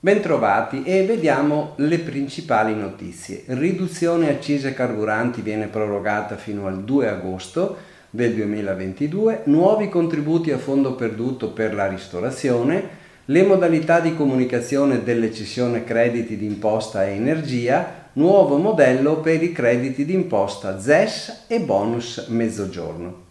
Bentrovati e vediamo le principali notizie. Riduzione accise carburanti viene prorogata fino al 2 agosto del 2022, nuovi contributi a fondo perduto per la ristorazione, le modalità di comunicazione delle cessione crediti d'imposta e energia, nuovo modello per i crediti d'imposta ZES e bonus mezzogiorno.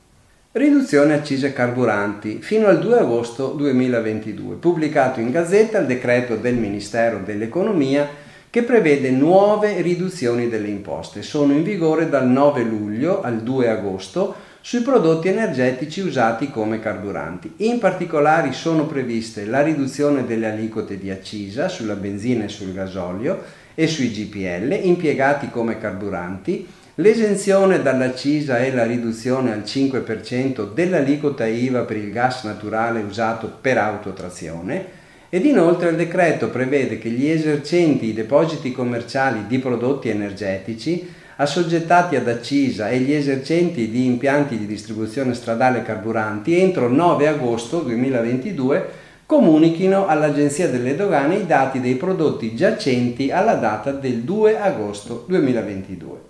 Riduzione accise carburanti fino al 2 agosto 2022. Pubblicato in Gazzetta il decreto del Ministero dell'Economia che prevede nuove riduzioni delle imposte. Sono in vigore dal 9 luglio al 2 agosto sui prodotti energetici usati come carburanti. In particolare sono previste la riduzione delle aliquote di accisa sulla benzina e sul gasolio e sui GPL impiegati come carburanti L'esenzione dall'accisa e la riduzione al 5% dell'aliquota IVA per il gas naturale usato per autotrazione ed inoltre il decreto prevede che gli esercenti i depositi commerciali di prodotti energetici assoggettati ad accisa e gli esercenti di impianti di distribuzione stradale carburanti entro il 9 agosto 2022 comunichino all'Agenzia delle Dogane i dati dei prodotti giacenti alla data del 2 agosto 2022.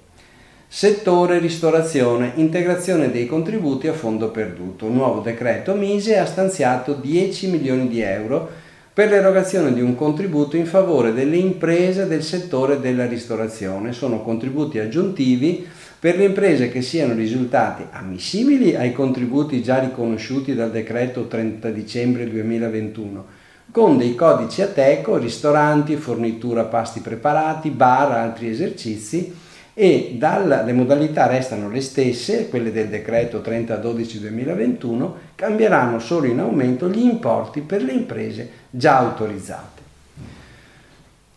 Settore ristorazione, integrazione dei contributi a fondo perduto. Nuovo decreto Mise ha stanziato 10 milioni di euro per l'erogazione di un contributo in favore delle imprese del settore della ristorazione. Sono contributi aggiuntivi per le imprese che siano risultati ammissibili ai contributi già riconosciuti dal decreto 30 dicembre 2021 con dei codici ATECO, ristoranti, fornitura pasti preparati, bar, altri esercizi e dalla, le modalità restano le stesse, quelle del decreto 30-12-2021, cambieranno solo in aumento gli importi per le imprese già autorizzate.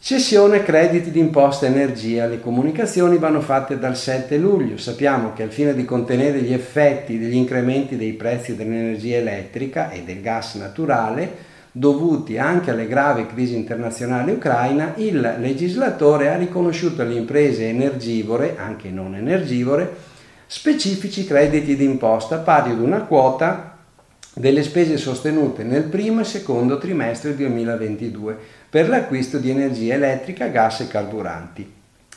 Cessione crediti d'imposta energia. Le comunicazioni vanno fatte dal 7 luglio. Sappiamo che al fine di contenere gli effetti degli incrementi dei prezzi dell'energia elettrica e del gas naturale, dovuti anche alle gravi crisi internazionali ucraina, il legislatore ha riconosciuto alle imprese energivore, anche non energivore, specifici crediti d'imposta pari ad una quota delle spese sostenute nel primo e secondo trimestre 2022 per l'acquisto di energia elettrica, gas e carburanti.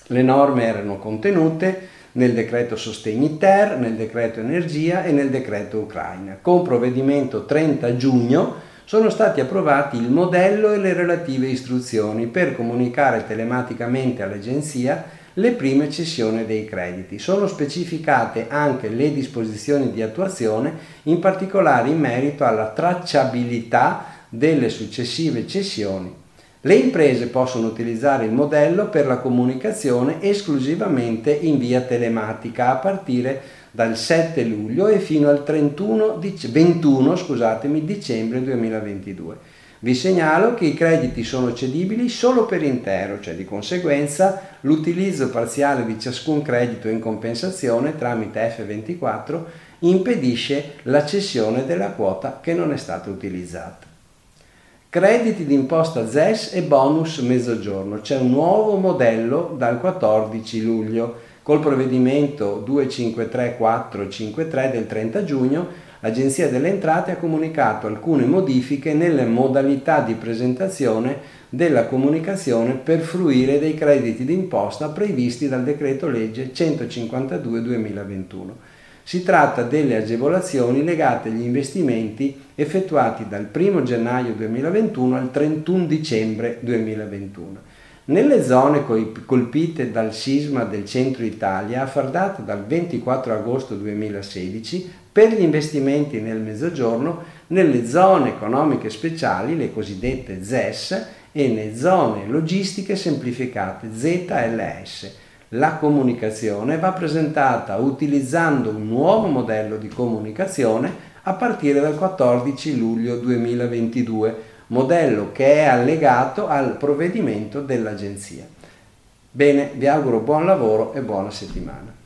Le norme erano contenute nel decreto sostegni ter, nel decreto energia e nel decreto Ucraina. Con provvedimento 30 giugno sono stati approvati il modello e le relative istruzioni per comunicare telematicamente all'Agenzia le prime cessioni dei crediti. Sono specificate anche le disposizioni di attuazione, in particolare in merito alla tracciabilità delle successive cessioni. Le imprese possono utilizzare il modello per la comunicazione esclusivamente in via telematica a partire dal 7 luglio e fino al 31, 21 scusatemi, dicembre 2022. Vi segnalo che i crediti sono cedibili solo per intero, cioè di conseguenza l'utilizzo parziale di ciascun credito in compensazione tramite F24 impedisce la cessione della quota che non è stata utilizzata. Crediti d'imposta ZES e bonus mezzogiorno. C'è un nuovo modello dal 14 luglio Col provvedimento 253453 del 30 giugno, l'Agenzia delle Entrate ha comunicato alcune modifiche nelle modalità di presentazione della comunicazione per fruire dei crediti d'imposta previsti dal decreto legge 152-2021. Si tratta delle agevolazioni legate agli investimenti effettuati dal 1 gennaio 2021 al 31 dicembre 2021. Nelle zone colpite dal sisma del centro Italia, a far data dal 24 agosto 2016, per gli investimenti nel mezzogiorno, nelle zone economiche speciali, le cosiddette ZES, e nelle zone logistiche semplificate ZLS. La comunicazione va presentata utilizzando un nuovo modello di comunicazione a partire dal 14 luglio 2022 modello che è allegato al provvedimento dell'Agenzia. Bene, vi auguro buon lavoro e buona settimana.